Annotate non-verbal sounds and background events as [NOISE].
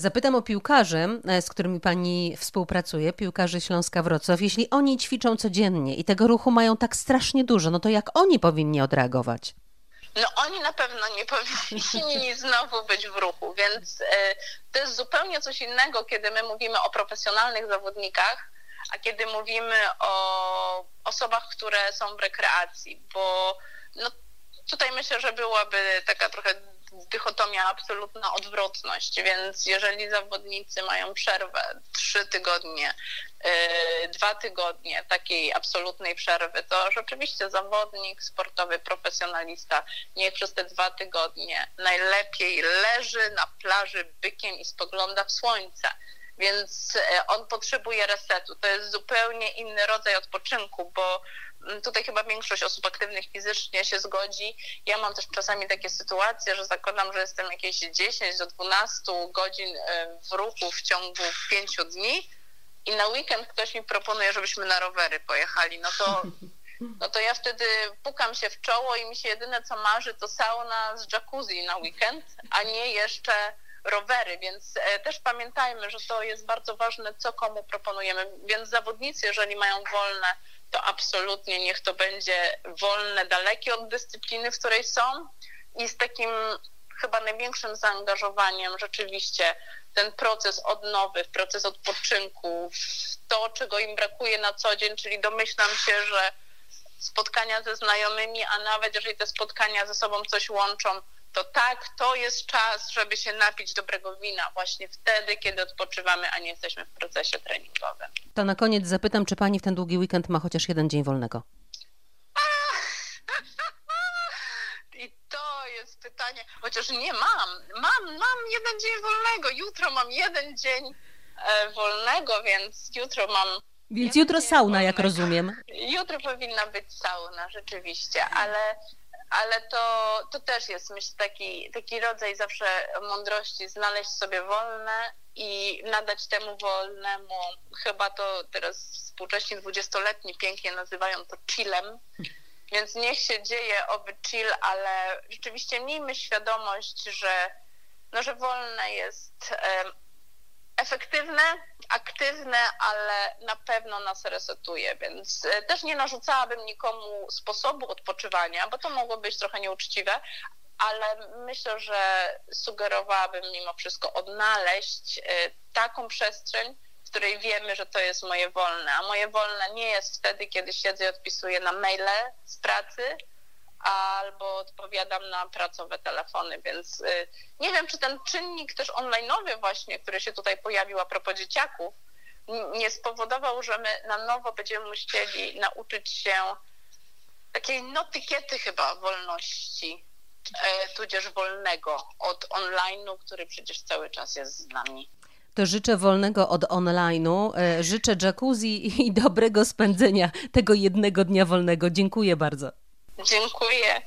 Zapytam o piłkarzy, e, z którymi pani współpracuje, piłkarzy Śląska Wrocław. Jeśli oni ćwiczą codziennie i tego ruchu mają tak strasznie dużo, no to jak oni powinni odreagować? No oni na pewno nie [LAUGHS] powinni [LAUGHS] znowu być w ruchu, więc e, to jest zupełnie coś innego, kiedy my mówimy o profesjonalnych zawodnikach, a kiedy mówimy o osobach, które są w rekreacji, bo no, tutaj myślę, że byłaby taka trochę dychotomia, absolutna odwrotność, więc jeżeli zawodnicy mają przerwę trzy tygodnie, yy, dwa tygodnie takiej absolutnej przerwy, to rzeczywiście zawodnik sportowy, profesjonalista niech przez te dwa tygodnie najlepiej leży na plaży bykiem i spogląda w słońce więc e, on potrzebuje resetu. To jest zupełnie inny rodzaj odpoczynku, bo mm, tutaj chyba większość osób aktywnych fizycznie się zgodzi. Ja mam też czasami takie sytuacje, że zakładam, że jestem jakieś 10 do 12 godzin e, w ruchu w ciągu 5 dni i na weekend ktoś mi proponuje, żebyśmy na rowery pojechali. No to, no to ja wtedy pukam się w czoło i mi się jedyne co marzy to sauna z jacuzzi na weekend, a nie jeszcze rowery, więc e, też pamiętajmy, że to jest bardzo ważne, co komu proponujemy. Więc zawodnicy, jeżeli mają wolne, to absolutnie niech to będzie wolne, dalekie od dyscypliny, w której są i z takim chyba największym zaangażowaniem rzeczywiście ten proces odnowy, proces odpoczynku, to, czego im brakuje na co dzień, czyli domyślam się, że spotkania ze znajomymi, a nawet jeżeli te spotkania ze sobą coś łączą, to tak, to jest czas, żeby się napić dobrego wina właśnie wtedy, kiedy odpoczywamy, a nie jesteśmy w procesie treningowym. To na koniec zapytam, czy pani w ten długi weekend ma chociaż jeden dzień wolnego? [LAUGHS] I to jest pytanie, chociaż nie mam. Mam, mam jeden dzień wolnego. Jutro mam jeden dzień e, wolnego, więc jutro mam więc jutro sauna, jak rozumiem. Jutro powinna być sauna, rzeczywiście, ale ale to, to też jest, myślę, taki, taki rodzaj zawsze mądrości, znaleźć sobie wolne i nadać temu wolnemu, chyba to teraz współcześni dwudziestoletni pięknie nazywają to chillem, więc niech się dzieje oby chill, ale rzeczywiście miejmy świadomość, że, no, że wolne jest efektywne, aktywne, ale na pewno nas resetuje, więc e, też nie narzucałabym nikomu sposobu odpoczywania, bo to mogło być trochę nieuczciwe, ale myślę, że sugerowałabym mimo wszystko odnaleźć e, taką przestrzeń, w której wiemy, że to jest moje wolne, a moje wolne nie jest wtedy, kiedy siedzę i odpisuję na maile z pracy, albo odpowiadam na pracowe telefony, więc y, nie wiem, czy ten czynnik też online'owy właśnie, który się tutaj pojawił a propos dzieciaków, nie spowodował, że my na nowo będziemy musieli nauczyć się takiej notykiety chyba wolności, e, tudzież wolnego od online'u, który przecież cały czas jest z nami. To życzę wolnego od online'u, e, życzę jacuzzi i [LAUGHS] dobrego spędzenia tego jednego dnia wolnego. Dziękuję bardzo. Dziękuję.